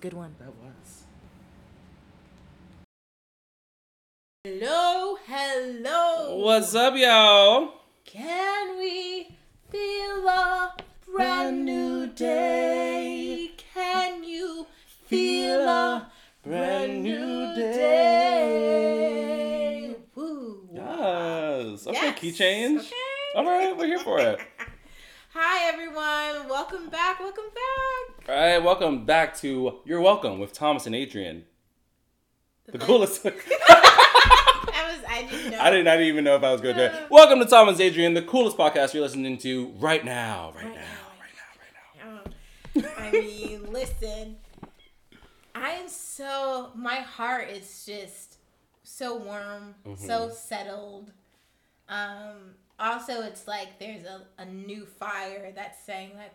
good one. That was. Hello, hello. What's up, y'all? Can we feel a brand new day? Can you feel a brand new day? Woo. Yes. Okay, Yes. key change. Okay. All right, we're here for it. Hi everyone. Welcome back. Welcome back. All right, welcome back to You're Welcome with Thomas and Adrian. The coolest. That was I didn't know. I did not even know if I was good Yeah. there. Welcome to Thomas and Adrian, the coolest podcast you're listening to right now. Right, Right now. now, Right now. Right now. Um, I mean, listen. I am so my heart is just so warm, so Mm-hmm. settled. Um also it's like there's a, a new fire that's saying like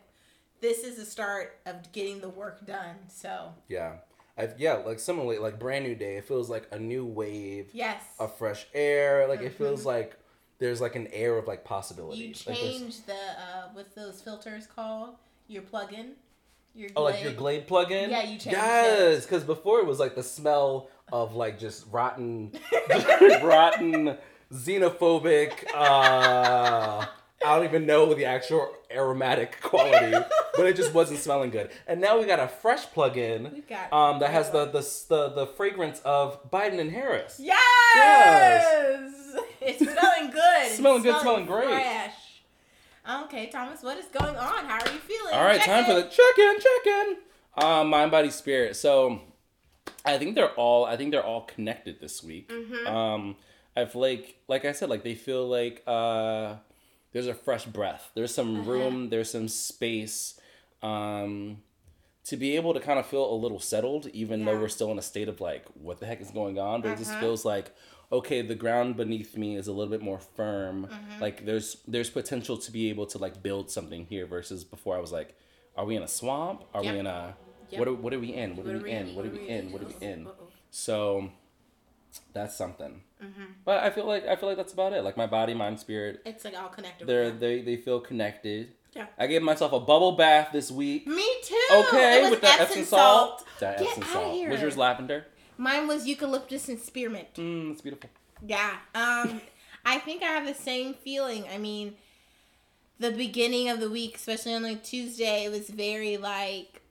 this is the start of getting the work done. So Yeah. I've, yeah, like similarly, like brand new day. It feels like a new wave yes. a fresh air. Like it feels like there's like an air of like possibility. You Like, change the uh what's those filters called? Your plug-in? Your Oh, like your Glade plug-in? Yeah, you changed Yes, because before it was like the smell of like just rotten, rotten, xenophobic. uh I don't even know the actual aromatic quality, but it just wasn't smelling good. And now we got a fresh plug-in, got um, that has the, the the the fragrance of Biden and Harris. Yes! It's smelling good. Smelling good, smelling great. Fresh. Okay, Thomas, what is going on? How are you feeling? All right, Check time for the check-in, check-in. Um, mind, body, spirit. So, I think they're all. I think they're all connected this week. Mm-hmm. Um, I feel like, like I said, like they feel like uh, there's a fresh breath. There's some Uh-huh. room. There's some space. Um, to be able to kind of feel a little settled, even though we're still in a state of like, what the heck is going on? But it just Uh-huh. feels like, okay, the ground beneath me is a little bit more firm. Mm-hmm. Like there's there's potential to be able to like build something here versus before I was like, are we in a swamp? Are Yep. we in a Yep. what are, what are we in? What, What are we in? What are we in? What are we in? So that's something. Mm-hmm. But I feel like I feel like that's about it. Like my body, mind, spirit, It's like all connected. they're they they feel connected. Yeah. I gave myself a bubble bath this week. Me too. Okay, It was with that Epsom salt. That Get Epsom outta salt. here. Was yours lavender? Mine was eucalyptus and spearmint. Mmm, it's beautiful. Yeah. Um, I think I have the same feeling. I mean, the beginning of the week, especially on like Tuesday, it was very like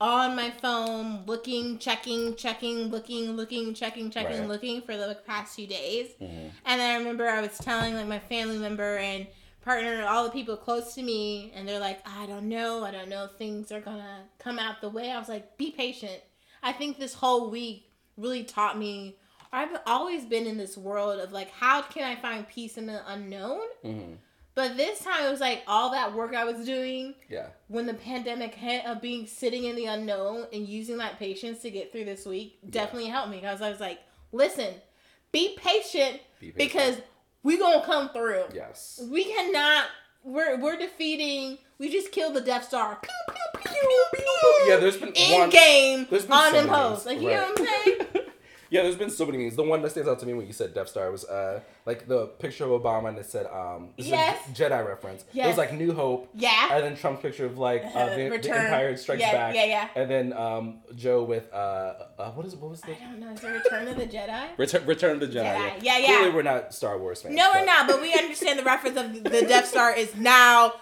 on my phone, looking, checking, checking, looking, looking, checking, checking, Right. looking for the like, past few days. Mhm. And then I remember I was telling like my family member and partner, all the people close to me, and they're like, I don't know, I don't know if things are gonna come out the way. I was like, be patient. I think this whole week really taught me. I've always been in this world of like, how can I find peace in the unknown? Mhm. But this time it was like all that work I was doing Yeah. when the pandemic hit of being sitting in the unknown and using that patience to get through this week definitely helped me because I was like, listen, be patient, Be patient. because we gonna come through. Yes. We cannot. We're we're defeating. We just killed the Death Star. Pew pew pew pew. Yeah, there's been in one- game there's been on them hoes. Like you know what I'm saying? Yeah, there's been so many memes. The one that stands out to me when you said Death Star was uh like the picture of Obama and it said um this is a Yes. Jedi reference. It was like New Hope. Yeah. And then Trump's picture of like uh, the, the Empire Strikes Yeah, Back. yeah, yeah. And then um Joe with uh, uh what is what was the I don't know. Is there Return of the Jedi? Return Return of the Jedi. Jedi. Yeah, yeah. Clearly we're not Star Wars fans. No, we're not. But we understand the reference of the Death Star is now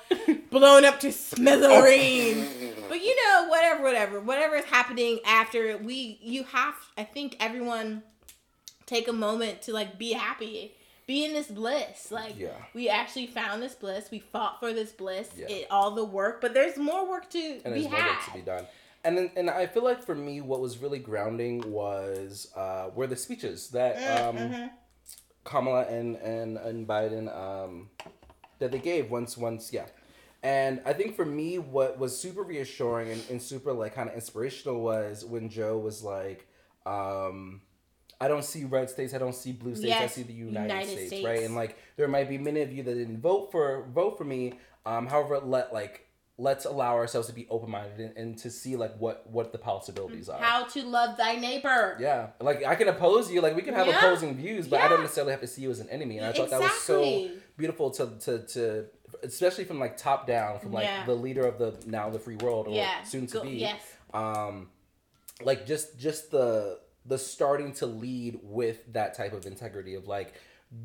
blown up to smithereens. But you know, whatever, whatever, whatever is happening after we, you have. I think everyone take a moment to like be happy, be in this bliss. Like Yeah. we actually found this bliss. We fought for this bliss. Yeah. It all the work, but there's more work to and be there's more work had. to be done. And then, and I feel like for me, what was really grounding was uh, were the speeches that um, Mm-hmm. Kamala and and and Biden um, that they gave once once yeah. And I think for me, what was super reassuring and, and super like kind of inspirational was when Joe was like, um, "I don't see red states, I don't see blue states, I see the United, United States, States. right?" And like, there might be many of you that didn't vote for vote for me. Um, however, let like let's allow ourselves to be open minded and, and to see like what what the possibilities are. How to love thy neighbor. Yeah, like I can oppose you, like we can have Yeah. opposing views, but I don't necessarily have to see you as an enemy. And I thought that was so beautiful to to to, especially from like top down, from like Yeah. the leader of the now the free world or Yeah. soon to Go- be. Yes. Um, like just just the the starting to lead with that type of integrity of like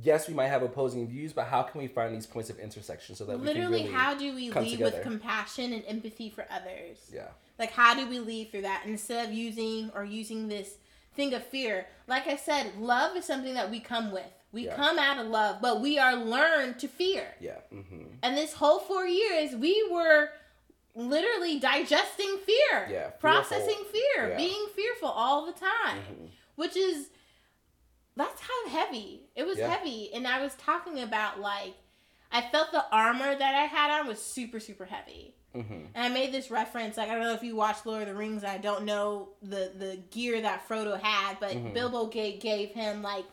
yes we might have opposing views but how can we find these points of intersection so that we Literally, can really how do we lead together. with compassion and empathy for others? yeah Like, how do we lead through that instead of using or using this thing of fear? Like I said, love is something that we come with. We Yeah. come out of love, but we are learned to fear. yeah mm-hmm. And this whole four years, we were literally digesting fear, Yeah, processing fear, Yeah. being fearful all the time, Mhm. which is that's kind of heavy. It was Yeah. heavy, and I was talking about like I felt the armor that I had on was super super heavy. Mm-hmm. And I made this reference, like I don't know if you watched Lord of the Rings. I don't know the the gear that Frodo had, but Mhm. Bilbo gave, gave him like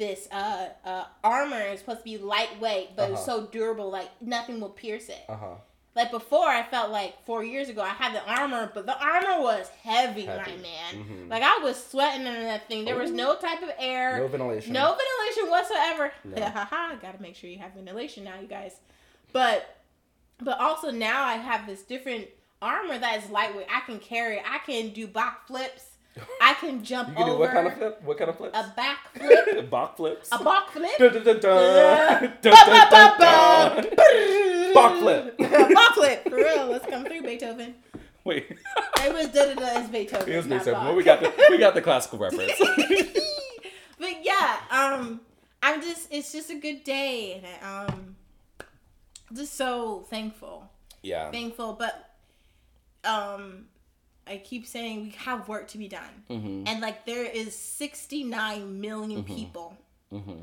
this uh uh armor. is supposed to be lightweight, but it's Uh-huh. so durable, like nothing will pierce it. uh-huh Like before, I felt like four years ago I had the armor, but the armor was heavy, Heavy. my man. Mhm. Like I was sweating under that thing. There was no type of air. no ventilation No ventilation whatsoever. No. Haha, gotta make sure you have ventilation now, you guys. But but also now I have this different armor that is lightweight. I can carry. I can do back flips. I can jump you can do over what kind of flip what kind of flips a back flip, Bach flips a back flip. Bach flip. Bach flip. For real. Let's come through Beethoven. wait It was da da da. It's Beethoven. It was Beethoven. Well, we got the we got the classical reference. but yeah, um, I'm just it's just a good day, and um, just so thankful, yeah. thankful. But um, I keep saying we have work to be done, Mm-hmm. and like there is 69 million Mhm. people Mm-hmm.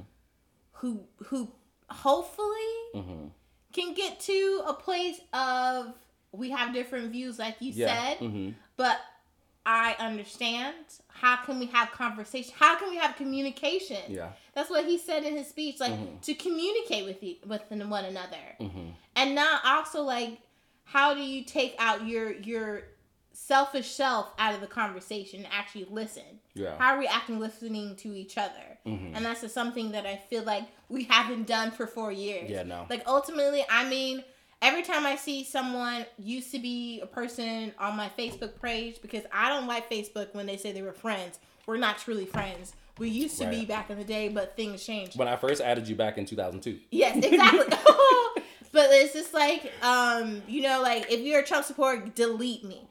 who who hopefully Mm-hmm. can get to a place of we have different views, like you Yeah. said, Mm-hmm. but I understand. How can we have conversation? How can we have communication? Yeah. That's what he said in his speech, like Mhm. to communicate with you, with one another, Mm-hmm. and not also like how do you take out your your selfish self out of the conversation and actually listen? Yeah. How are we acting listening to each other? Mm-hmm. And that's just something that I feel like we haven't done for four years. Yeah. No. Like ultimately, I mean, every time I see someone used to be a person on my Facebook page, because I don't like Facebook when they say they were friends. We're not truly friends. We used to be back in the day, but things changed. When I first added you back in 2002. Yes, exactly. but it's just like, um, you know, like if you're a Trump supporter, delete me.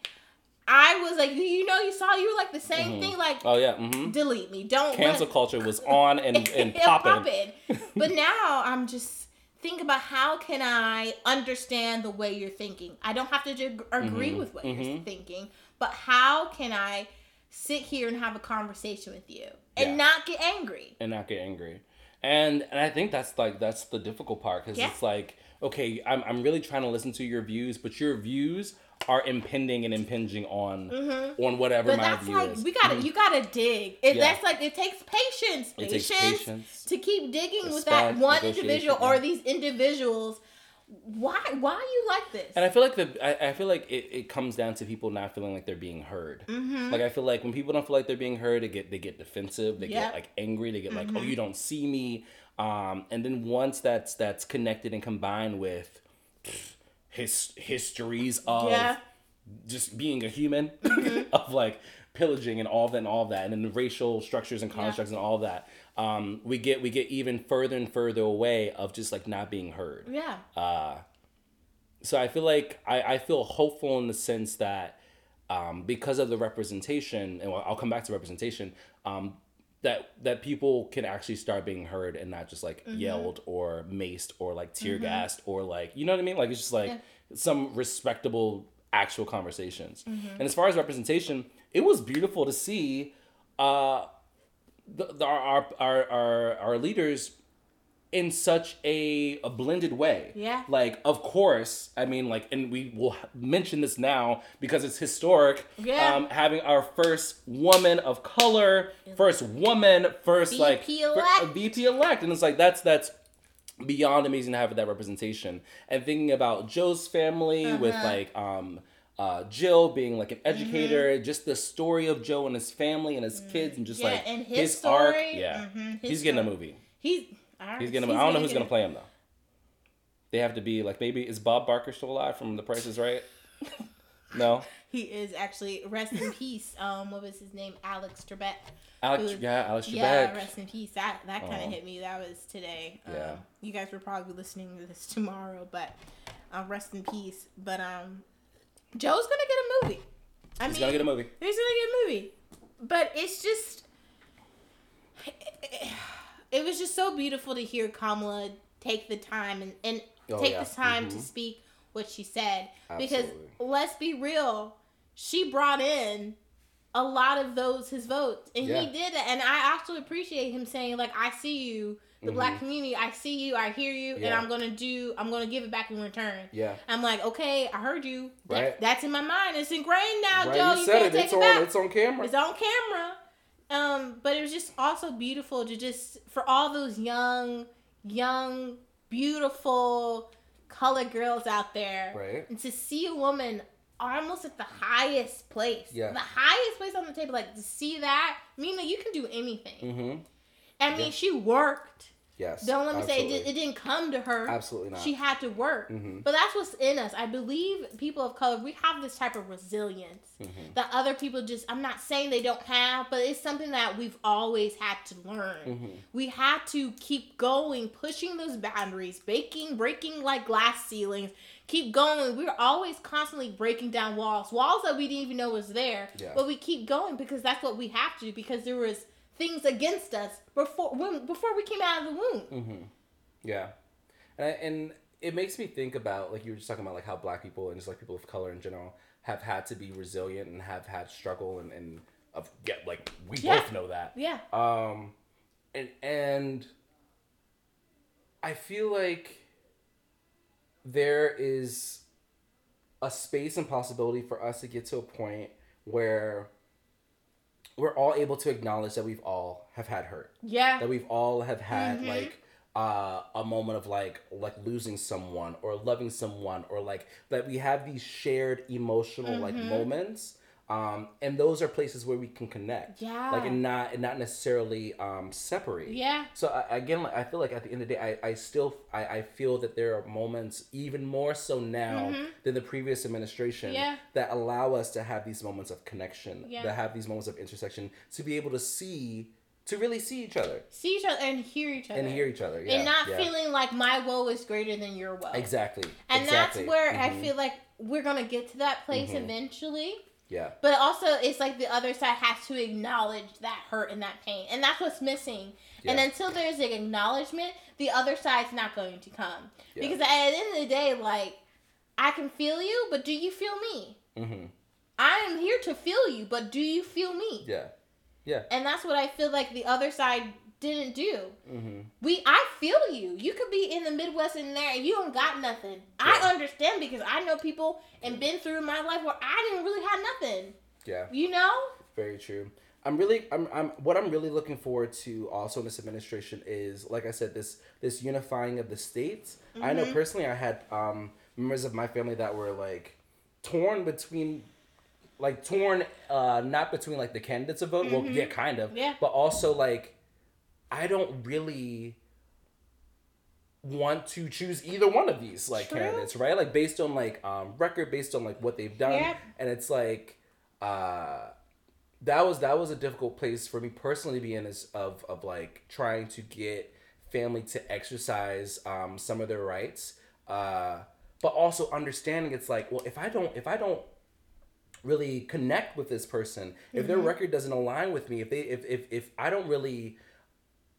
I was like, you, know, you saw you were like the same Mhm. thing, like Oh yeah. Mm-hmm. delete me. Don't Cancel culture was on and and popping. but now I'm just think about how can I understand the way you're thinking. I don't have to ag- agree Mhm, with what you're mhm. thinking, but how can I sit here and have a conversation with you and Yeah. not get angry? and not get angry. And and I think that's like that's the difficult part because Yeah. it's like okay, I'm I'm really trying to listen to your views, but your views are impending and impinging on Mm-hmm. on whatever But my that's view like is. we gotta you gotta dig. It, Yeah. That's like it takes patience, it patience, takes patience. to keep digging with that one individual or yeah. these individuals. Why why are you like this? And I feel like the I, I feel like it, it comes down to people not feeling like they're being heard. mm-hmm. Like I feel like when people don't feel like they're being heard, they get they get defensive, they Yep. get like angry, they get like, oh, Mhm. you don't see me. Um, and then once that's that's connected and combined with his histories of Yeah. just being a human, Mhm. of like pillaging and all that and all that, and then the racial structures and Yeah. constructs and all that, um, we get we get even further and further away of just like not being heard. yeah. Uh, so I feel like I, I feel hopeful in the sense that um, because of the representation, and I'll come back to representation, um, that that people can actually start being heard and not just like Mhm. yelled or maced or like tear Mhm. gassed or like you know what I mean? Like it's just like Yeah. some respectable actual conversations. Mhm. And as far as representation, it was beautiful to see uh, the, the, our, our our our leaders in such a, a blended way. Yeah. Like, of course, I mean, like, and we will mention this now because it's historic. Yeah. Um, having our first woman of color, first woman, first like VP fir- elect. a VP elect, and it's like that's that's beyond amazing to have that representation. And thinking about Joe's family with Uh-huh. like um. Uh, Jill being like an educator, just the story of Joe and his family and his kids, and just Mm-hmm. yeah, like and his, his, arc. story. Yeah, mhm, his he's getting a movie. He's all right, He's getting. A, I don't know who's get gonna play him though. They have to be like maybe is Bob Barker still alive from The Price is Right? No. He is actually rest in peace. Um, what was his name? Alex Trebek. Alex, yeah, Alex Trebek. Yeah, rest in peace. That that kind of hit me. That was today. Um, Yeah. You guys were probably listening to this tomorrow, but uh, rest in peace. But um, Joe's gonna get a movie. I He's mean, gonna get a movie. He's gonna get a movie. But it's just, it was just so beautiful to hear Kamala take the time and, and Oh, take yeah. the time to Mhm. speak what she said. Because let's be real, she brought in a lot of those his votes, and Yeah. he did it. And I also appreciate him saying like, "I see you." The black community, I see you, I hear you, and Mm-hmm. I'm gonna do, I'm gonna give it back in return. Yeah. I'm like, okay, I heard you. That- Right. that's in my mind. It's ingrained now, Right, Joe. you You, said it. take It's it on. It's on camera. It's on camera. Um, but it was just also beautiful to just for all those young, young, beautiful colored girls out there, Right. And to see a woman almost at the highest place, Yeah. the highest place on the table, like to see that, Mina, you can do anything. Mm-hmm. I mean, Yeah. she worked. Yes. Don't let me say it, it didn't come to her. Absolutely not. She had to work. Mhm. But that's what's in us. I believe people of color, we have this type of resilience Mhm. that other people just, I'm not saying they don't have, but it's something that we've always had to learn. Mhm. We had to keep going, pushing those boundaries, breaking, breaking like glass ceilings, keep going. We were always constantly breaking down walls, walls that we didn't even know was there. Yeah. But we keep going because that's what we have to, do, because there was things against us before when, before we came out of the womb. Mm-hmm. Yeah, and I, and it makes me think about like you were just talking about like how black people and just like people of color in general have had to be resilient and have had struggle and and of yeah like we Yeah. both know that. Yeah. Um, and and I feel like there is a space and possibility for us to get to a point where we're all able to acknowledge that we've all have had hurt Yeah. that we've all have had Mhm. like uh, a moment of like like losing someone or loving someone or like that we have these shared emotional like Mhm. moments um, and those are places where we can connect Yeah. like and not and not necessarily um, separate Yeah. so I, again like, i feel like at the end of the day i, I still I, I feel that there are moments even more so now Mhm. than the previous administration Yeah. that allow us to have these moments of connection Yeah. that have these moments of intersection to be able to see to really see each other See each other and hear each other. and hear each other. Yeah, and not yeah. feeling like my woe is greater than your woe. exactly. And exactly. that's where I Mhm. feel like we're gonna get to that place Mhm. eventually. Yeah, But also, it's like the other side has to acknowledge that hurt and that pain, and that's what's missing. And until there's an acknowledgement, the other side's not going to come. Yeah. Because at the end of the day, like I can feel you, but do you feel me? hmm I am here to feel you, but do you feel me? yeah, yeah. And that's what I feel like the other side didn't do. hmm We, I feel you. You could be in the Midwest in there and you don't got nothing. I understand because I know people and been through my life where I didn't really have nothing. Yeah, You know? very true. I'm really, I'm, I'm, what I'm really looking forward to also in this administration is, like I said, this, this unifying of the states. I know Mhm. personally, I had um, members of my family that were like torn between, like torn, uh, not between like the candidates of vote. Well, Mhm. yeah, kind of. Yeah. But also like, I don't really want to choose either one of these like True. candidates, right? Like based on like um record, based on like what they've done, Yeah. and it's like uh that was that was a difficult place for me personally to be in is of of like trying to get family to exercise um some of their rights uh but also understanding it's like well if i don't if i don't really connect with this person if their record doesn't align with me if they if if, if i don't really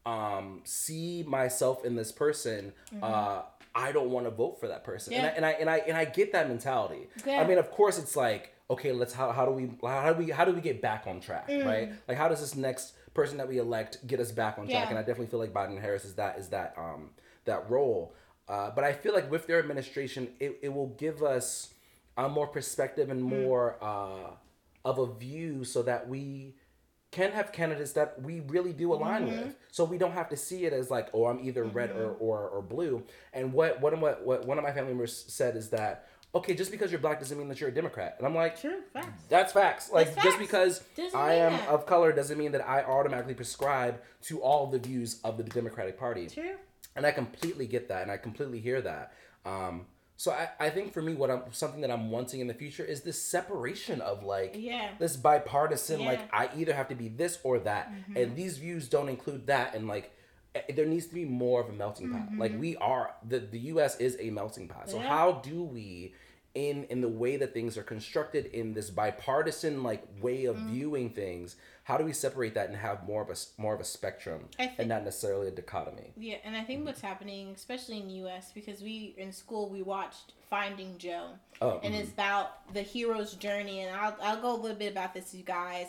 um see myself in this person uh i don't want to vote for that person Yeah. and, I, and i and i and i get that mentality Yeah. i mean of course it's like okay let's how, how do we how do we how do we get back on track Mm. right like how does this next person that we elect get us back on track Yeah. and i definitely feel like biden and harris is that is that um that role uh, but i feel like with their administration it, it will give us a more perspective and Mm. more uh of a view so that we can have candidates that we really do align Mm-hmm. with so we don't have to see it as like oh i'm either red or, or, or blue and what what, what what one of my family members said is that okay just because you're black doesn't mean that you're a democrat and i'm like True. Facts. that's facts like That's just because Doesn't i am that. of color doesn't mean that i automatically prescribe to all the views of the democratic party True. and I completely get that, and I completely hear that. Um, So I, I think for me, what I'm something that I'm wanting in the future is this separation of like Yeah. this bipartisan like I either have to be this or that, mm-hmm. and these views don't include that, and like eh, eh, there needs to be more of a melting pot. Like mm-hmm. we are the the U.S. is a melting pot. So Yeah. how do we? In, in the way that things are constructed in this bipartisan like way of mm-hmm. viewing things how do we separate that and have more of a more of a spectrum and not necessarily a dichotomy Yeah, and I think what's happening, especially in the U.S., because we in school we watched Finding Joe, oh and mhm. it's about the hero's journey. And I'll I'll go a little bit about this, you guys.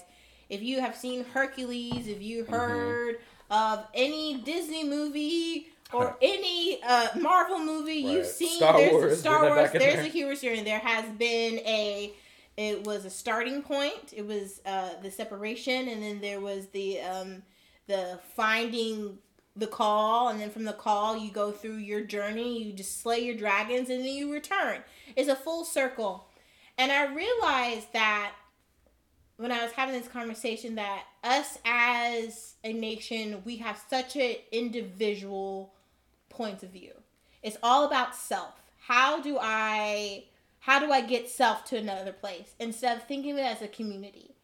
If you have seen Hercules, if you Mm-hmm. heard of any Disney movie or any uh, Marvel movie, you've seen Star there's Wars, Star Wars. There's there. a hero's journey. There has been a. It was a starting point. It was uh, the separation, and then there was the um, the finding the call and then from the call you go through your journey you just slay your dragons and then you return. It's a full circle. And i realized that when i was having this conversation that us as a nation we have such an individual point of view. It's all about self. How do i how do i get self to another place instead of thinking of it as a community?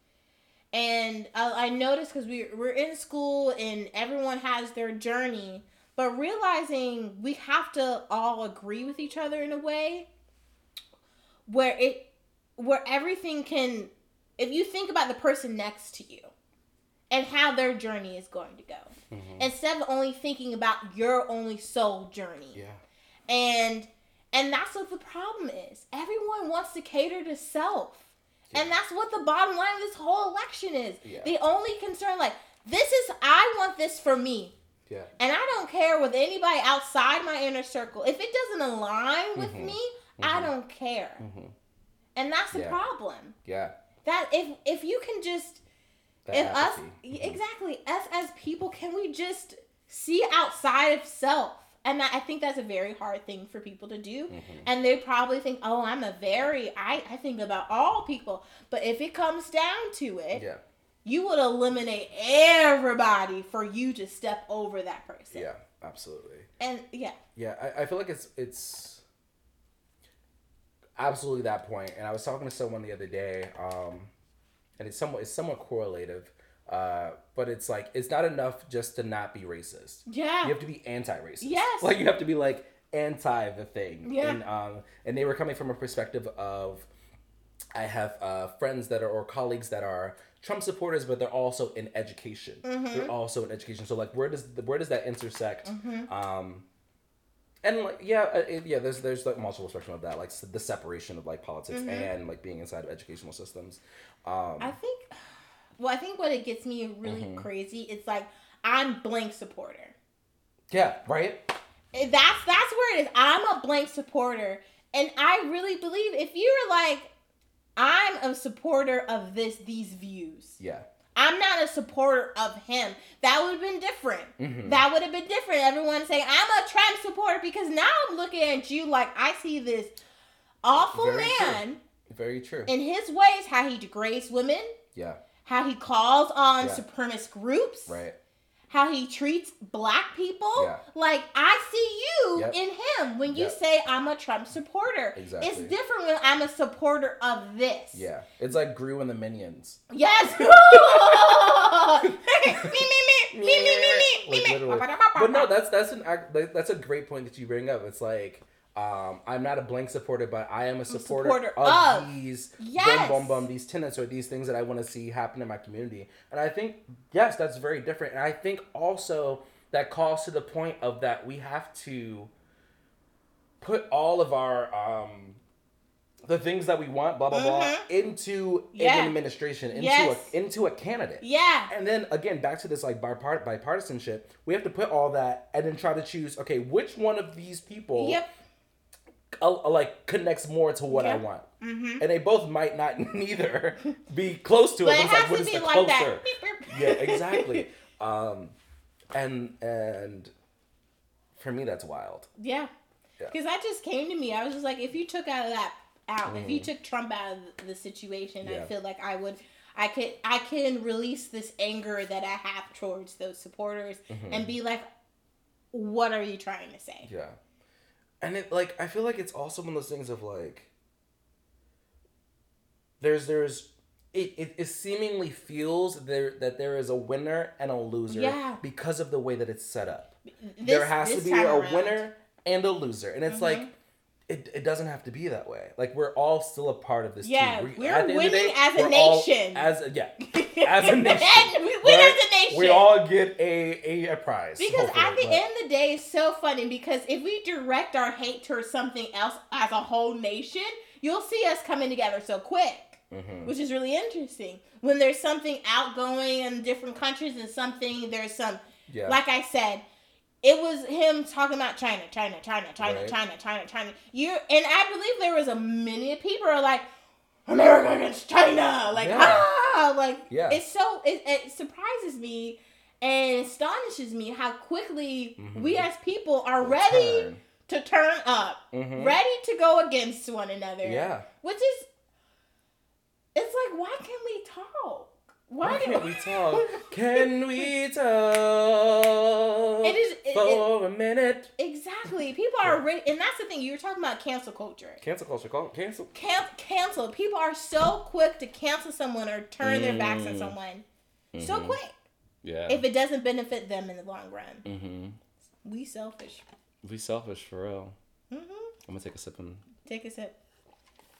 And I, I noticed because we, we're in school and everyone has their journey but realizing we have to all agree with each other in a way where it where everything can if you think about the person next to you and how their journey is going to go Mhm. instead of only thinking about your only soul journey. Yeah. And and that's what the problem is everyone wants to cater to self and that's what the bottom line of this whole election is Yeah. the only concern like this is i want this for me yeah and i don't care with anybody outside my inner circle if it doesn't align with Mhm. me i Mhm. don't care Mhm. and that's the Yeah. problem yeah that if if you can just That if us apathy. Mhm. exactly us as people can we just see outside of self and I I think that's a very hard thing for people to do Mhm. and they probably think oh i'm a very i, I think about all people but if it comes down to it yeah you would eliminate everybody for you to step over that person yeah absolutely and yeah Yeah, I, I feel like it's it's absolutely that point. And I was talking to someone the other day, um, and it's somewhat it's somewhat correlative. Uh, but it's like it's not enough just to not be racist. yeah You have to be anti-racist. Yes. Like you have to be like anti the thing. Yeah. And um, and they were coming from a perspective of, I have uh, friends that are or colleagues that are Trump supporters, but they're also in education. Mm-hmm. They're also in education. So like, where does where does that intersect? Mm-hmm. Um, and like yeah, uh, it, yeah. There's there's like multiple spectrum of that, like the separation of like politics and like being inside of educational systems. Um, Mm-hmm. I think, well, I think what it gets me really Mm-hmm. crazy. It's like I'm blank supporter. yeah, right. Eh, That's that's where it is. I'm a blank supporter, and I really believe if you're like, I'm a supporter of this these views. Yeah. I'm not a supporter of him. That would have been different. Mhm. That would have been different. Everyone saying I'm a Trump supporter because now I'm looking at you like I see this awful Very true. man Very true. in his ways, how he degrades women, yeah. How he calls on Yeah. supremacist groups, Right. how he treats black people. Yeah. Like I see you Yep. in him when you Yep. say I'm a Trump supporter. Exactly. It's different when I'm a supporter of this. Yeah. It's like Gru and the Minions. Yes. me, me, me, me, me, me, me, me, me. But no, that's that's an that's a great point that you bring up. It's like um, I'm not a blank supporter, but I am a supporter, supporter of, of. these Yes. bum bum bum these tenants or these things that I want to see happen in my community. And I think yes, that's very different. And I think also that calls to the point of that we have to put all of our um the things that we want, blah blah blah, Mhm. into Yeah. an administration, into Yes. a into a candidate. Yeah. And then again, back to this like bipart- bipartisanship, we have to put all that and then try to choose. Okay, which one of these people, Yep. Uh, like connects more to what I want? Mm-hmm. And they both might not neither be close to it. But it like, has what to be like closer? that. Yeah, exactly. um, and and for me, that's wild. Yeah. Yeah. Because that just came to me. I was just like, if you took out of that out, if you Mhm. took Trump out of the situation, I feel like I would. I could I can release this anger that I have towards those supporters Mhm. and be like, what are you trying to say? Yeah. And it like I feel like it's also one of those things of like there's there's it, it, it seemingly feels there that there is a winner and a loser Yeah. because of the way that it's set up. This- there has to be a around. Mm-hmm. winner and a loser, and it's like it, it doesn't have to be that way. Like we're all still a part of this Yeah, team. we're at the end of the winning day, as a we're all- nation. as a, yeah, as a nation. we win as a nation. We all get a a, a prize. Because at the but- end of the day, it's so funny because if we direct our hate towards something else as a whole nation, you'll see us coming together so quick, Mhm. which is really interesting. When there's something outgoing in different countries and something, there's some, yeah, like I said, it was him talking about China, China, China, China, Right. China, China, China. You and I believe there was a many people are like America against China, like Yeah. ah, like Yeah. it's so it, it surprises me and astonishes me how quickly Mhm. we as people are ready Turn. to turn up, Mhm. ready to go against one another. Yeah. which is it's like why can't we talk? Why, Why can't we talk? Can we talk Is- it- a minute? Exactly. People are and that's the thing. You were talking about cancel culture. Cancel culture. Call cancel. Can- cancel. People are so quick to cancel someone or turn their backs on Mm. someone. So Mhm. quick. Yeah. If it doesn't benefit them in the long run. mm-hmm. We selfish. We selfish for real. hmm I'm gonna take a sip and. Take a sip.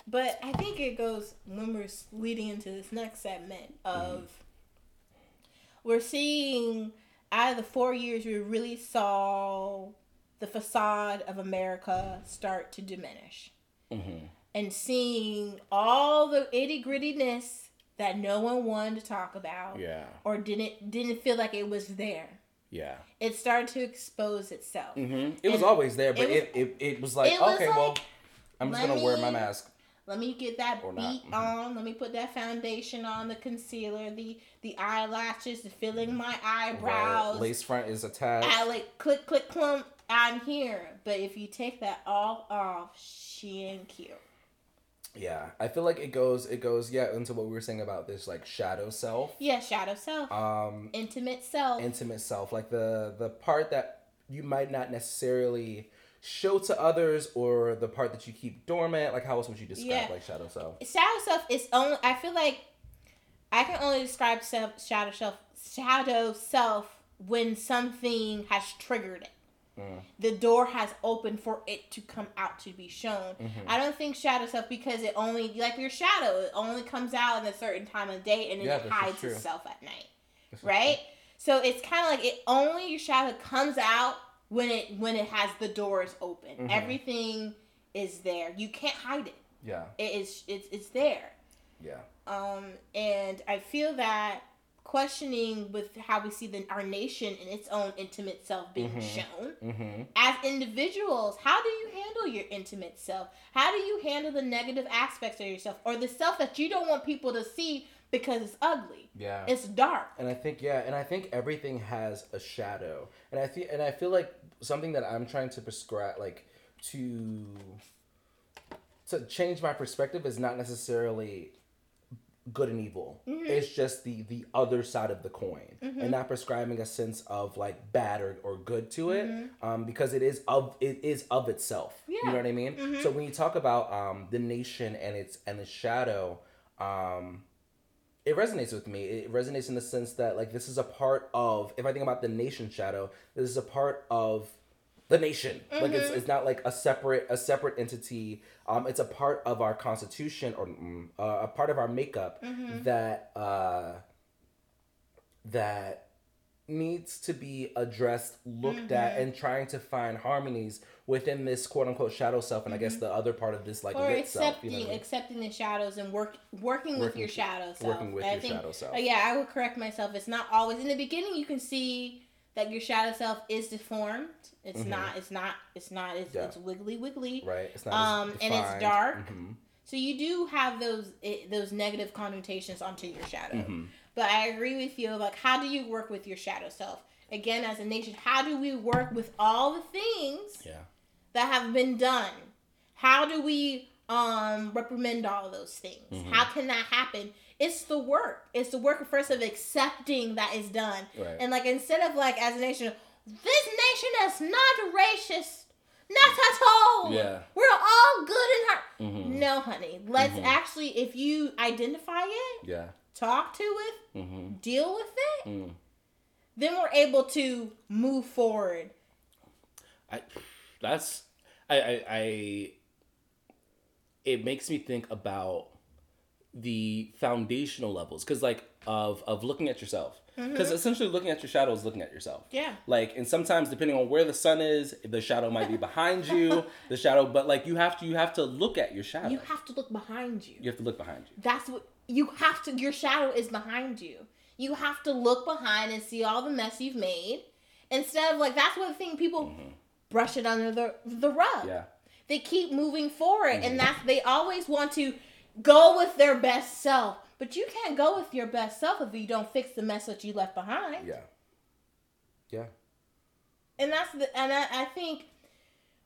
But I think it goes when we're leading into this next segment of we're seeing out of the four years we really saw the facade of America start to diminish. Mm-hmm. and seeing all the itty grittiness that no one wanted to talk about Yeah. or didn't didn't feel like it was there. Yeah. It started to expose itself. Mm-hmm. It was always there, but it it, it, it, was like, it was okay, well, I'm just gonna wear my mask. Let me get that Or beat. Mhm. on. Let me put that foundation on, the concealer, the the eyelashes, the filling my eyebrows. Right. Lace front is attached. I like click click clump. I'm here. But if you take that all off, she ain't cute. Yeah, I feel like it goes it goes yeah into what we were saying about this like shadow self, Yeah, shadow self, um, intimate self. intimate self, like the the part that you might not necessarily show to others, or the part that you keep dormant. Like how else would you describe Yeah. like shadow self? shadow self is only i feel like i can only describe self shadow self shadow self when something has triggered it Mm. the door has opened for it to come out to be shown Mhm. i don't think shadow self because it only like your shadow it only comes out in a certain time of day and then Yeah, it hides itself at night This right so it's kind of like it only your shadow comes out when it when it has the doors open Mhm. everything is there you can't hide it. Yeah, it is it's it's there yeah, um and i feel that questioning with how we see the, our nation in its own intimate self being Mhm. shown mm-hmm. as individuals how do you handle your intimate self how do you handle the negative aspects of yourself or the self that you don't want people to see because it's ugly yeah. it's dark And I think yeah, and I think everything has a shadow. And I feel and I feel like something that I'm trying to prescribe like to to change my perspective is not necessarily good and evil. Mhm. It's just the the other side of the coin. Mhm. And not prescribing a sense of like bad or, or good to it. Mhm. Um, because it is of it is of itself. Yeah. You know what I mean? So when you talk about um the nation and its and the shadow, um it resonates with me. It resonates in the sense that like this is a part of if I think about the nation shadow, this is a part of the nation. Like it's, Mhm. it's not like a separate a separate entity. Um, it's a part of our constitution or mm, uh, a part of our makeup Mhm. that uh, that needs to be addressed, looked at, Mhm. and trying to find harmonies within this quote unquote shadow self, and I guess the other part of this like Mm-hmm. or lit self. accepting You know I mean? accepting the shadows and work working, with your shadow self Working with I your think shadow self. Yeah, I would correct myself. It's not always in the beginning. You can see that your shadow self is deformed. It's Mhm. not. It's not. It's not. It's, Yeah. it's wiggly wiggly. Right. It's not Um, and it's dark. Mhm. So you do have those it, those negative connotations onto your shadow. Mhm. But I agree with you. Like, how do you work with your shadow self? Again, as a nation, how do we work with all the things Yeah. That have been done? How do we um reprimand all those things? Mhm. How can that happen? It's the work. It's the work first of accepting that is done. Right. And like instead of like as a nation, this nation is not racist. Not at all. Yeah. We're all good in heart. Mm-hmm. No, honey. Let's Mhm. actually, if you identify it, Yeah. talk to it, Mm-hmm. deal with it, Mm. then we're able to move forward. I that's I, I I it makes me think about the foundational levels because like of of looking at yourself mm-hmm. because essentially looking at your shadow is looking at yourself Yeah. like and sometimes depending on where the sun is the shadow might be behind you the shadow but like you have to you have to look at your shadow You have to look behind you. you have to look behind you That's what you have to. Your shadow is behind you. You have to look behind and see all the mess you've made, instead of like that's one thing people mm-hmm. Brush it under the the rug. Yeah They keep moving forward, Mm-hmm. and that's they always want to go with their best self. But you can't go with your best self if you don't fix the mess that you left behind. yeah yeah And that's the and I, I think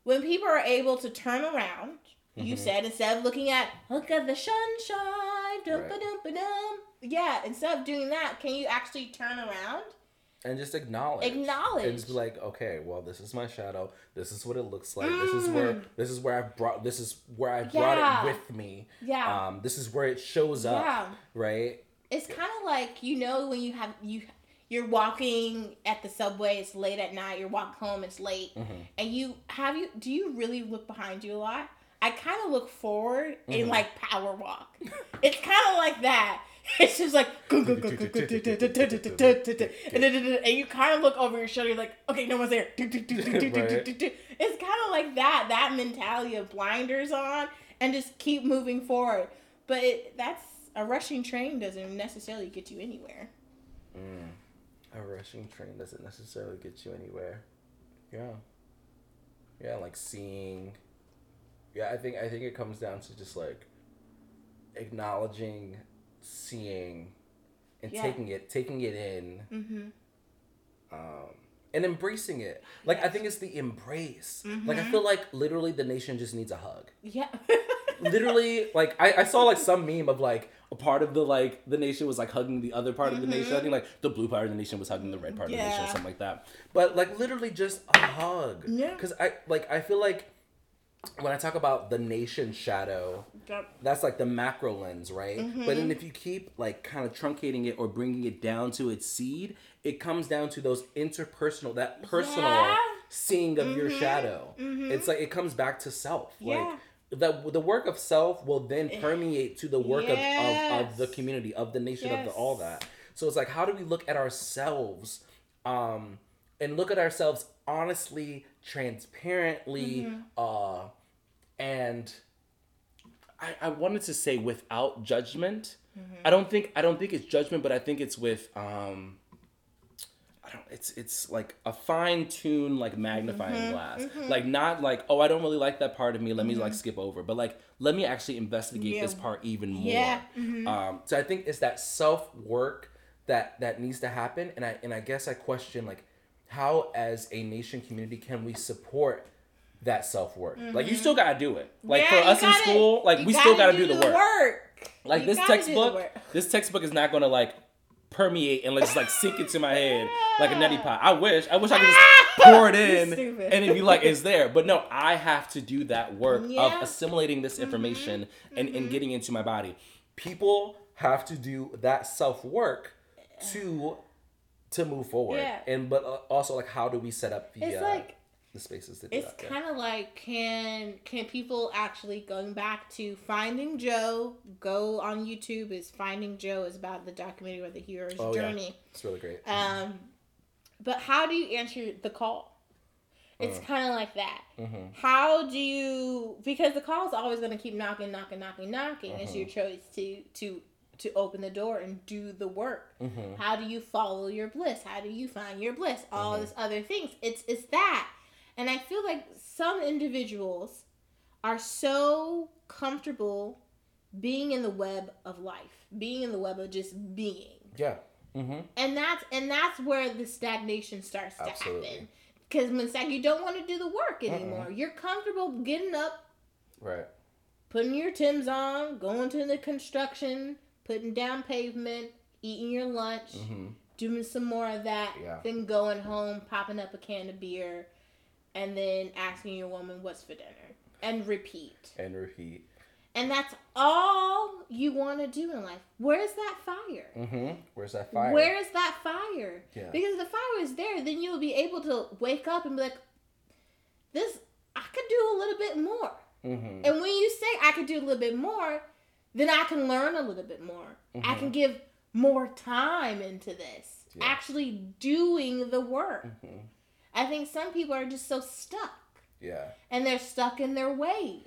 when people are able to turn around, you Mm-hmm. said instead of looking at look at the sunshine, dum Right. dum dum. Yeah, instead of doing that, can you actually turn around? And just acknowledge Acknowledge. and be like okay well this is my shadow this is what it looks like this is where this is where i brought this is where i brought Mm. It with me Yeah. um this is where it shows up Yeah. right It's kind of like you know when you have you you're walking at the subway. It's late at night. You're walking home. It's late, Mm-hmm. and you have you. Do you really look behind you a lot? I kind of look forward Mm-hmm. and like power walk. it's kind of like that. It's just like and you kind of look over your shoulder. You're like, okay, no one's there. It's kind of like that. That mentality of blinders on and just keep moving forward. But it, that's a rushing train doesn't necessarily get you anywhere. a rushing train doesn't necessarily get you anywhere yeah yeah like seeing yeah i think i think it comes down to just like acknowledging seeing and Yeah. taking it taking it in Mm-hmm. um, and embracing it. Like I think it's the embrace. Like Mm-hmm. I feel like literally the nation just needs a hug. Yeah. literally, like I, I saw like some meme of like a part of the like the nation was like hugging the other part of the nation. I think like the blue part of the nation was hugging the red part of the nation or Mm-hmm. Something like that. But like literally just a hug. Yeah. Cause I like I feel like when I talk about the nation shadow, that's like the macro lens, right? But Mm-hmm. then if you keep like kind of truncating it or bringing it down to its seed, it comes down to those interpersonal, that personal Yeah. seeing of your shadow. It's like it comes back to self. Yeah. Like the the work of self will then permeate to the work of, of, of the community, of the nation, of the all that. So it's like how do we look at ourselves um and look at ourselves honestly, transparently, Mm-hmm. uh and I, I wanted to say without judgment. Mm-hmm. I don't think I don't think it's judgment, but I think it's with um I don't it's it's like a fine tuned like magnifying Mm-hmm. glass. Like not like, oh I don't really like that part of me, let me like skip over. But like let me actually investigate Yeah. this part even more. Yeah. Mm-hmm. Um so I think it's that self work that that needs to happen and I and I guess I question like how as a nation community can we support that self work? Like you still gotta do it. Like Mm-hmm. Yeah, for us in gotta- school, like we still gotta do, the, work. work. Like You this do textbook, this textbook is not gonna like permeate and like just like sink into my head like a neti pot. I wish, I wish I could just pour it in and it'd be like it's there. But no, I have to do that work Yeah. Mm-hmm. of assimilating this information and, and getting into my body. People have to do that self work to to move forward. Yeah. And but uh, also like how do we set up the It's uh, like the spaces to do it's kind of like can can people actually going back to Finding Joe go on YouTube is Finding Joe is about the documentary of the hero's Oh, yeah. journey. It's really great. Um, but how do you answer the call? It's Uh. kind of like that. Mhm. How do you? Because the call is always going to keep knocking, knocking, knocking, knocking. It's Uh-huh. your choice to to to open the door and do the work. Mhm. How do you follow your bliss? How do you find your bliss? All Uh-huh. this other things. It's it's that, and I feel like some individuals are so comfortable being in the web of life, being in the web of just being Yeah. Mm-hmm. and that's and that's where the stagnation starts to Absolutely. happen because when stag you don't want to do the work anymore you're comfortable getting up Right. putting your tims on going to the construction putting down pavement eating your lunch Mm-hmm. doing some more of that Yeah. then going home popping up a can of beer and then asking your woman what's for dinner and repeat. And repeat. And that's all you want to do in life. Where's that fire? Mm-hmm. Where's that fire? Where's that fire? Yeah. Because if the fire is there, then you'll be able to wake up and be like, this, I could do a little bit more. Mm-hmm. And when you say I could do a little bit more, then I can learn a little bit more. I can give more time into this, Yeah. actually doing the work. Mm-hmm. I think some people are just so stuck Yeah. and they're stuck in their ways.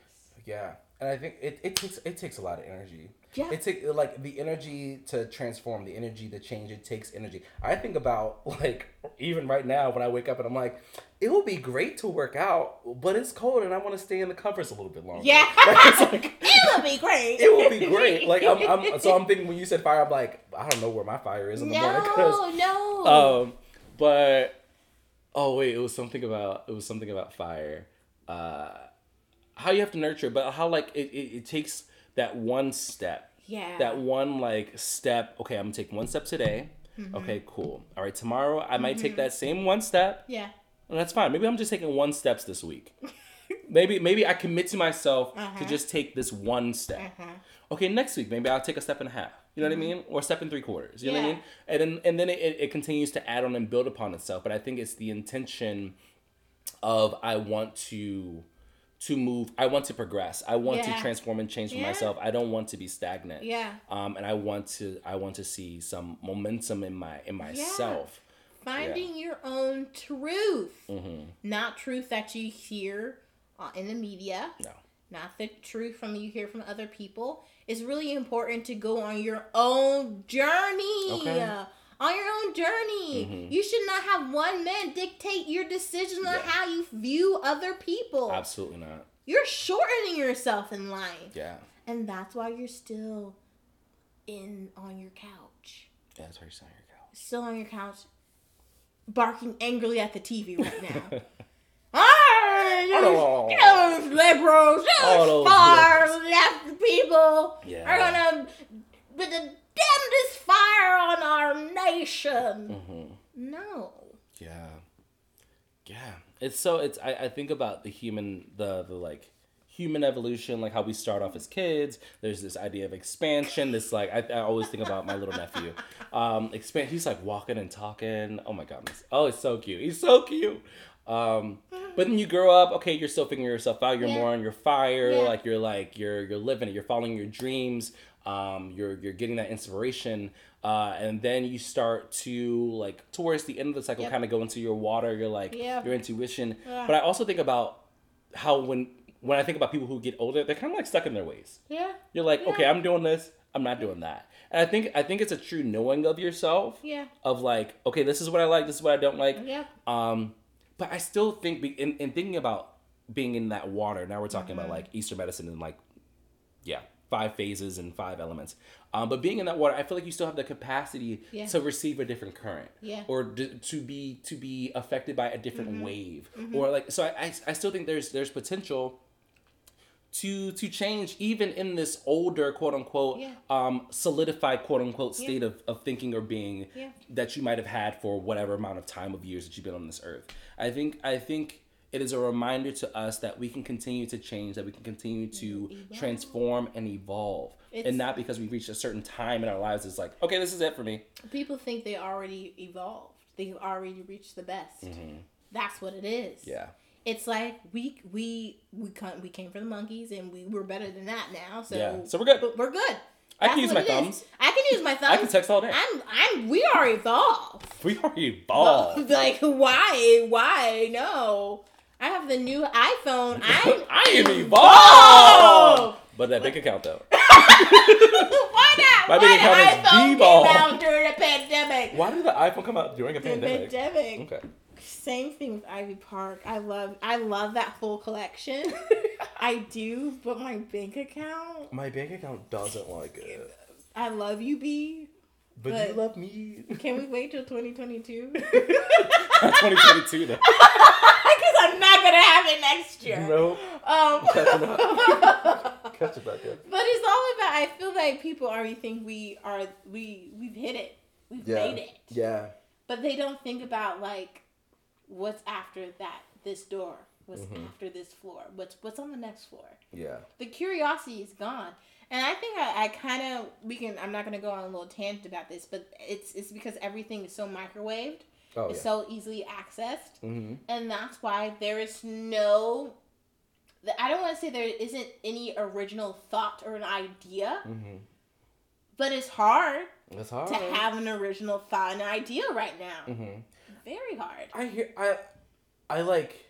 Yeah. And I think it, it takes it takes a lot of energy. Yeah. It takes like the energy to transform, the energy to change. It takes energy. I think about like even right now when I wake up and I'm like, it would be great to work out, but it's cold and I want to stay in the covers a little bit longer. Yeah. It's like- it would be great. it would be great. Like I'm, I'm so I'm thinking when you said fire, I'm like, I don't know where my fire is in the morning because no, no. Um, but oh wait, it was something about it was something about fire. Uh, how you have to nurture, but how like it, it, it takes that one step, yeah. that one like step. Okay, I'm gonna take one step today. Mm-hmm. Okay, cool. All right, tomorrow I might take that same one step. yeah. And that's fine. Maybe I'm just taking one steps this week. maybe maybe I commit to myself Uh-huh. to just take this one step. Okay, next week maybe I'll take a step and a half. You know what I mean? Or a step and three quarters. You know what I mean? And then and then it, it continues to add on and build upon itself. But I think it's the intention of I want to to move. I want to progress. I want Yeah. to transform and change for Yeah. myself. I don't want to be stagnant. Yeah. Um, and I want to I want to see some momentum in my in myself. Finding your own truth, Mm-hmm. not truth that you hear uh, in the media. No. not the truth from you hear from other people. It's really important to go on your own journey. Okay. On your own journey. Mhm. You should not have one man dictate your decision on Yeah. how you view other people. Absolutely not. You're shortening yourself in life. Yeah. And that's why you're still in on your couch. Yeah, that's why you're saying your couch. Still on your couch, barking angrily at the TV right now. Oh. those, those liberals, those those far liberals. left people Yeah. are gonna the damnedest fire on our nation. Mm-hmm. No. Yeah. Yeah. It's so it's I, I think about the human the the like human evolution, like how we start off as kids. There's this idea of expansion. This like I, I always think about my little nephew. Um expand he's like walking and talking. Oh my god. Oh it's so cute. He's so cute. Um but then you grow up, okay, you're still figuring yourself out, you're Yeah. more on your fire, Yeah. like you're like you're you're living it, you're following your dreams, um, you're you're getting that inspiration. Uh, and then you start to like towards the end of the cycle Yep. kind of go into your water your like Yeah. your intuition Yeah. but i also think about how when when i think about people who get older they're kind of like stuck in their ways Yeah. you're like okay i'm doing this i'm not doing that and i think i think it's a true knowing of yourself Yeah. of like okay this is what i like this is what i don't like Yeah. um but i still think be- in, in thinking about being in that water now we're talking Mm-hmm. about like eastern medicine and like yeah five phases and five elements um, but being in that water i feel like you still have the capacity Yeah. to receive a different current Yeah. or d- to be to be affected by a different Mm-hmm. wave or like so I, I i still think there's there's potential to to change even in this older quote unquote Yeah. um solidified quote unquote state of, of thinking or being Yeah. that you might have had for whatever amount of time of years that you've been on this earth i think i think it is a reminder to us that we can continue to change that we can continue to Evolve. transform and evolve It's- and not because we've reached a certain time in our lives it's like okay this is it for me People think they already evolved. They've already reached the best. That's what it is. Mm-hmm. yeah It's like we we we come, we came from the monkeys and we we're better than that now. So Yeah. So we're good. We're good. I can use my it is. thumbs. I can use my thumbs. i can text all day I'm I'm we are evolved. we are evolved like why why no? I have the new iPhone. I'm I am evolved. But that bank account though. why not? My why bank account is iPhone came out during the pandemic? Why did the iPhone come out during a pandemic? pandemic. Okay. Same thing with Ivy Park. I love I love that whole collection. I do, but my bank account. My bank account doesn't like it. I love you, B. But, But- you love me. Can we wait till 2022? 2022 though. Gonna have it next year. No. Um. Catch it back up. but it's all about. I feel like people already think we are. We we've hit it. We've Yeah. made it. Yeah. But they don't think about like what's after that this door? What's Mm-hmm. after this floor? What's what's on the next floor? Yeah. The curiosity is gone. And I think I, I kind of we can. I'm not gonna go on a little tangent about this, but it's it's because everything is so microwaved. Oh it's yeah. so easily accessed, mm-hmm. and that's why there is no. I don't want to say there isn't any original thought or an idea, Mm-hmm. but it's hard It's hard. to have an original thought and idea right now. Mm-hmm. Very hard. I hear I I like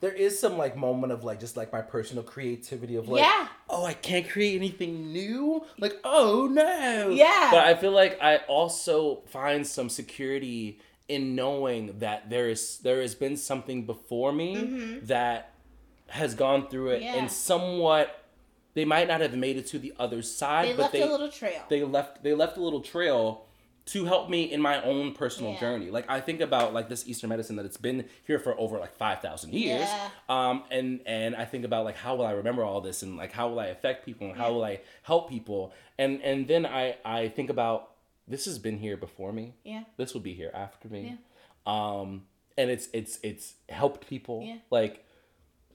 there is some like moment of like just like my personal creativity of like yeah. oh, I can't create anything new. Like, oh no. Yeah. But I feel like I also find some security in knowing that there is there has been something before me Mhm. that has gone through it Yeah. and somewhat they might not have made it to the other side, They but left they a little trail. they left they left a little trail to help me in my own personal Yeah. journey. Like I think about like this Eastern medicine that it's been here for over like five thousand years. Yeah. Um and and I think about like how will I remember all this and like how will I affect people and how will I help people and and then I I think about this has been here before me. yeah. This will be here after me. Um and it's it's it's helped people. Yeah. Like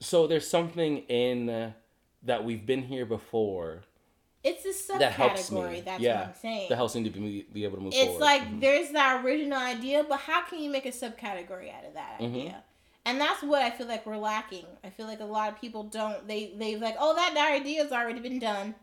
so there's something in uh, that we've been here before It's a subcategory. that helps me. That's yeah, what I'm saying. that helps me to be, be able to move forward. it's forward. like Mhm. there's that original idea, but how can you make a subcategory out of that Mhm. idea? And that's what I feel like we're lacking. I feel like a lot of people don't. They they like, oh, that idea's already been done.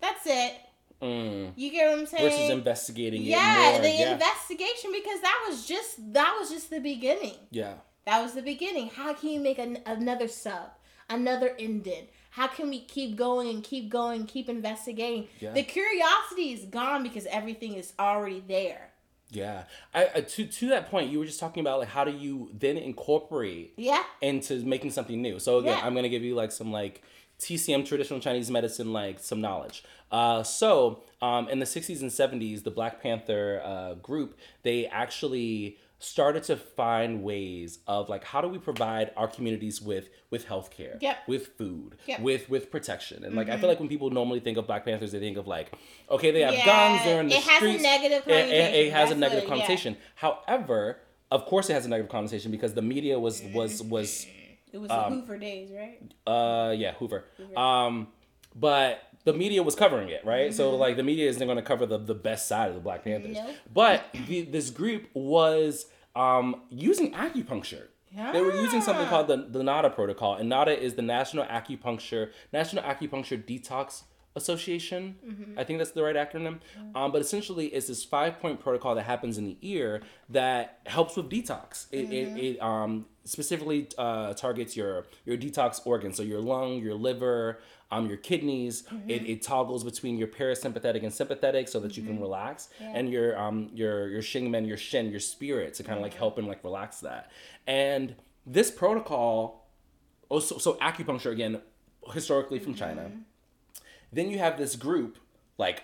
That's it. Mm. You get what I'm saying? versus investigating yeah, the yeah, investigation because that was just that was just the beginning. yeah, That was the beginning. How can you make an, another sub, another indent? How can we keep going and keep going, keep investigating? Yeah. The curiosity is gone because everything is already there. yeah. I, I to to that point, you were just talking about like how do you then incorporate Yeah. into making something new. So again, Yeah. I'm gonna give you like some like TCM traditional Chinese medicine like some knowledge. Uh, so um, in the 60s and 70s, the Black Panther uh, group they actually started to find ways of like how do we provide our communities with with healthcare, Yep. with food, Yep. with with protection, and like I feel like when people normally think of Black Panthers, they think of like okay, they have Yeah, guns, they're in the it has a negative It- it, it connotation. has a negative what- yeah. connotation. However, of course, it has a negative connotation because the media was was was It was Um, the Hoover days, right? uh yeah Hoover. Um, but the media was covering it, right? So Mm-hmm. like the media isn't going to cover the, the best side of the Black Panthers. Nope. But the, this group was um, using acupuncture. Yeah. They were using something called the, the NADA protocol, and NADA is the National Acupuncture National Acupuncture Detox Association. Mm-hmm. I think that's the right acronym. Um, but essentially, it's this five point protocol that happens in the ear that helps with detox. It, Mm-hmm. it, it um, specifically uh, targets your your detox organs, so your lung, your liver, um, your kidneys. Mm-hmm. It, it toggles between your parasympathetic and sympathetic so that you Mm-hmm. can relax, yeah. and your um your your Shenmen, your shen, your spirit to kind of like Mm-hmm. help and like relax that. And this protocol, also so acupuncture again, historically from China. Mm-hmm. Then you have this group, like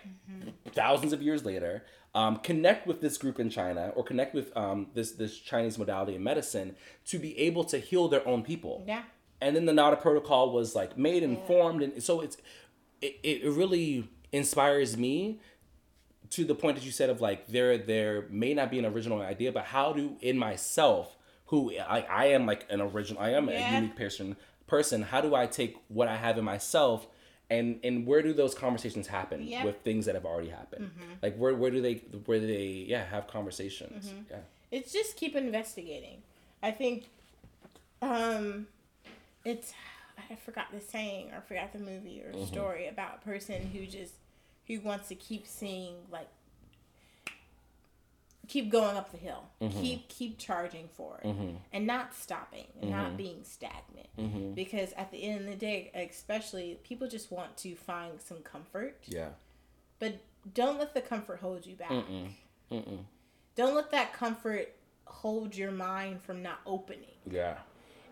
thousands of years later, um, connect with this group in China or connect with um, this this Chinese modality in medicine to be able to heal their own people. Yeah. And then the NADA protocol was like made and formed, and so it's it, it really inspires me to the point that you said of like there there may not be an original idea, but how do in myself who I, I am like an original I am a unique person person how do I take what I have in myself and and where do those conversations happen Yeah. with things that have already happened? Mm-hmm. Like where where do they where do they yeah have conversations? Mm-hmm. Yeah. It's just keep investigating. I think um it's I forgot the saying or forgot the movie or mm-hmm. story about a person who just who wants to keep seeing like keep going up the hill. Mm-hmm. Keep keep charging forward mm-hmm. and not stopping and not mm-hmm. being stagnant. Because at the end of the day, especially people just want to find some comfort. yeah But don't let the comfort hold you back. Mm-mm. Mm-mm. Don't let that comfort hold your mind from not opening. yeah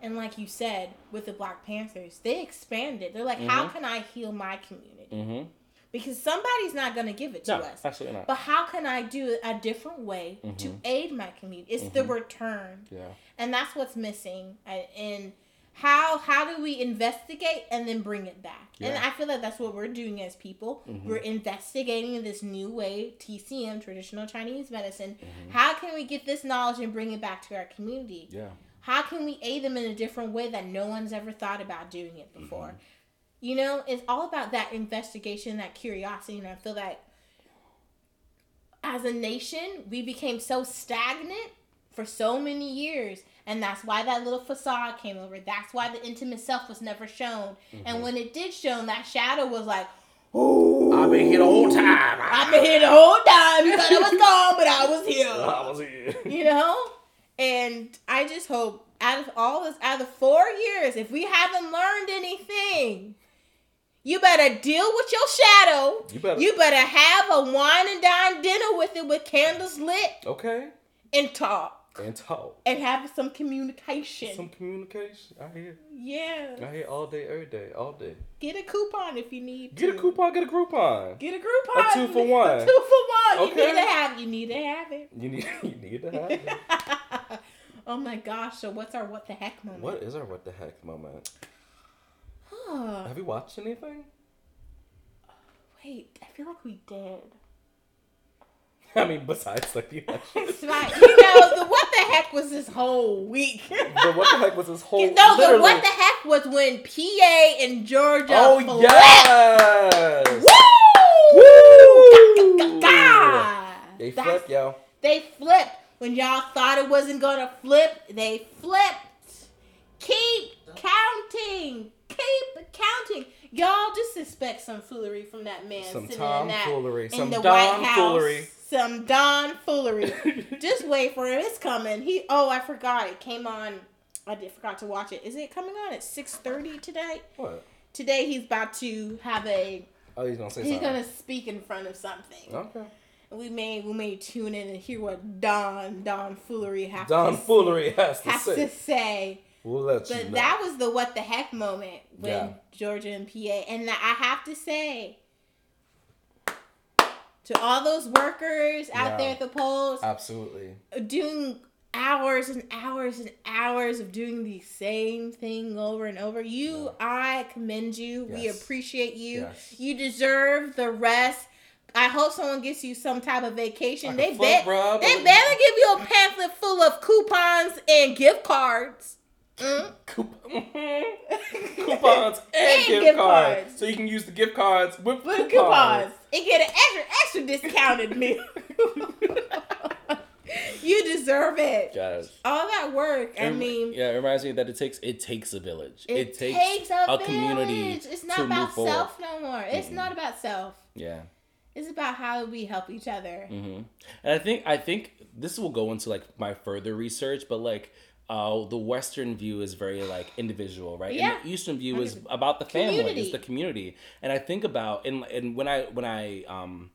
And like you said, with the Black Panthers, they expanded. They're like, how can I heal my community? Mm-hmm. Because somebody's not going to give it to no us. absolutely not But how can I do a different way to mm-hmm. aid my community? It's the mm-hmm. return. yeah And that's what's missing. And how how do we investigate and then bring it back? And I feel like that's what we're doing as people. Mm-hmm. We're investigating this new way, TCM, traditional Chinese medicine. How can we get this knowledge and bring it back to our community? Yeah. How can we aid them in a different way that no one's ever thought about doing it before? You know, it's all about that investigation, that curiosity, and I feel that as a nation, we became so stagnant for so many years. And that's why that little facade came over. That's why the intimate self was never shown. And mm-hmm. when it did shown, that shadow was like, "Ooh, I've been here the whole time. I've been here the whole time. You thought I was gone, but I was here." I was here. you know and i just hope out of all this out of four years if we haven't learned anything you better deal with your shadow You better. you better have a wine and dine dinner with it with candles lit Okay. and talk And talk. and have some communication Some communication. I hear. yeah I hear all day, every day, all day. get a coupon if you need Get a coupon. Get a Groupon. get a coupon A two for one. a two for one Okay. you need to have you need to have it You need. You need to have it. oh my gosh so what's our what the heck moment What is our what the heck moment? You watched anything? Wait, I feel like we did. I mean, besides like the election. It's like, you know, the what the heck was this whole week? but what the heck was this whole? no, the what the heck was when PA and Georgia Oh flipped. yes! Woo! Woo! Gah! They That's- flip, yo. They flipped. When y'all thought it wasn't gonna flip, they flipped. Keep counting. Keep counting. Y'all just expect some foolery from that man Some sitting in that tomfoolery. in Some the Don White House. foolery. Some Don foolery. Just wait for it. It's coming. He oh I forgot it came on. I did forgot to watch it. Is it coming on at six thirty today? What? Today he's about to have a. Oh, he's gonna say He's something. gonna speak in front of something. Okay. We may we may tune in and hear what Don Don foolery has Don to, foolery has to has say. to say. We'll let you But know. that was the what the heck moment when Yeah. Georgia and PA, and I have to say, to all those workers out Yeah. there at the polls, Absolutely. doing hours and hours and hours of doing the same thing over and over. You, I commend you. We appreciate you. Yes. You deserve the rest. I hope someone gets you some type of vacation. Like they bet they better give you a pamphlet full of coupons and gift cards. Mm? Coup- coupons and, And gift, gift cards. cards. So you can use the gift cards with With coupons. coupons and get an extra extra discounted meal. you deserve it. All that work. I Rem- mean, yeah, it reminds me that it takes it takes a village. it, It, takes, takes, a, a community. It's not about forward. self no more. It's not about self. Yeah. It's about how we help each other. hmm And I think I think this will go into like my further research, but like uh, the Western view is very like individual, right? Yeah. And the Eastern view is about the family, Community. is the community. And I think about and and when I when I um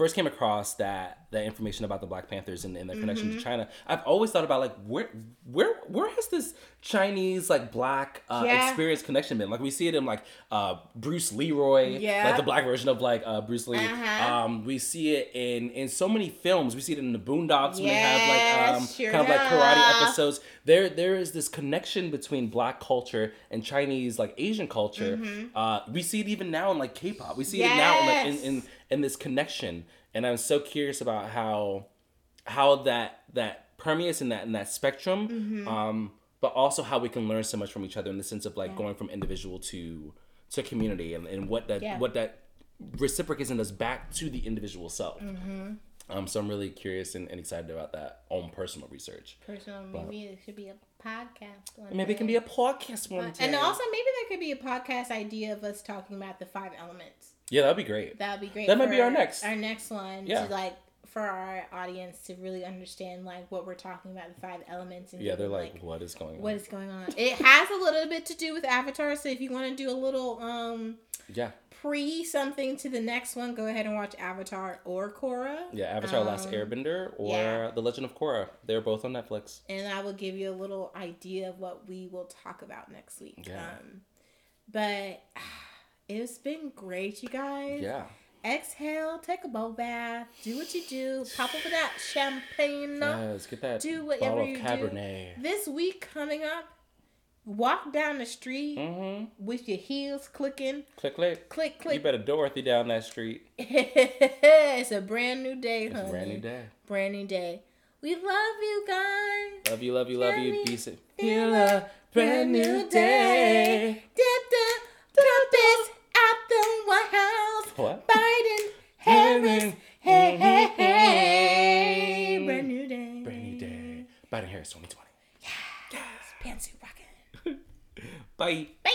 first came across that that information about the Black Panthers and, and their connection Mm-hmm. to China, I've always thought about like where where where has this Chinese like black uh, Yeah. experience connection been? Like we see it in like uh Bruce Leroy, Yeah. like the black version of like uh Bruce Lee. Uh-huh. Um, we see it in in so many films. We see it in the Boondocks when they have like um sure kind of like karate episodes. There there is this connection between black culture and Chinese like Asian culture. Mm-hmm. Uh, we see it even now in like K-pop. We see it now in, like, in, in in this connection. And I'm so curious about how how that that permeates in that in that spectrum. Mm-hmm. Um, but also how we can learn so much from each other in the sense of like going from individual to to community and, and what that Yeah. what that reciprocates in us back to the individual self. Mm-hmm. Um, so I'm really curious and, and excited about that own personal research. Personal, maybe it should be a podcast. One Maybe it can be a podcast one day. And also, maybe there could be a podcast idea of us talking about the five elements. Yeah, that'd be great. That would be great. That might be our next. Our next one. Yeah. To like for our audience to really understand like what we're talking about, the five elements. And Yeah, they're them, like, what is going on? what is going on? It has a little bit to do with Avatar. So if you want to do a little um yeah, pre something to the next one, go ahead and watch Avatar or Korra. yeah. Avatar: Last Um, Airbender or yeah. The Legend of Korra. They're both on Netflix. and I will give you a little idea of what we will talk about next week. Yeah. Um, but it's been great, you guys. Yeah. Exhale, take a bowl bath, do what you do, pop up that champagne. Let's get that Do whatever bottle you of do. Cabernet. This week coming up walk down the street Mm-hmm. with your heels clicking, Click, click. click, click. You better Dorothy down that street. it's a brand new day, It's honey. brand new day. Brand new day. We love you guys. Love you, love you, love you. Johnny, Decent. feel a brand new day. Dip the trumpets What? Biden, Harris, hey, hey, hey. Mhm. Brand new day. Brand new day. Biden Harris 2020. Yeah. Yes. Pantsuit rocking. Bye. Bye.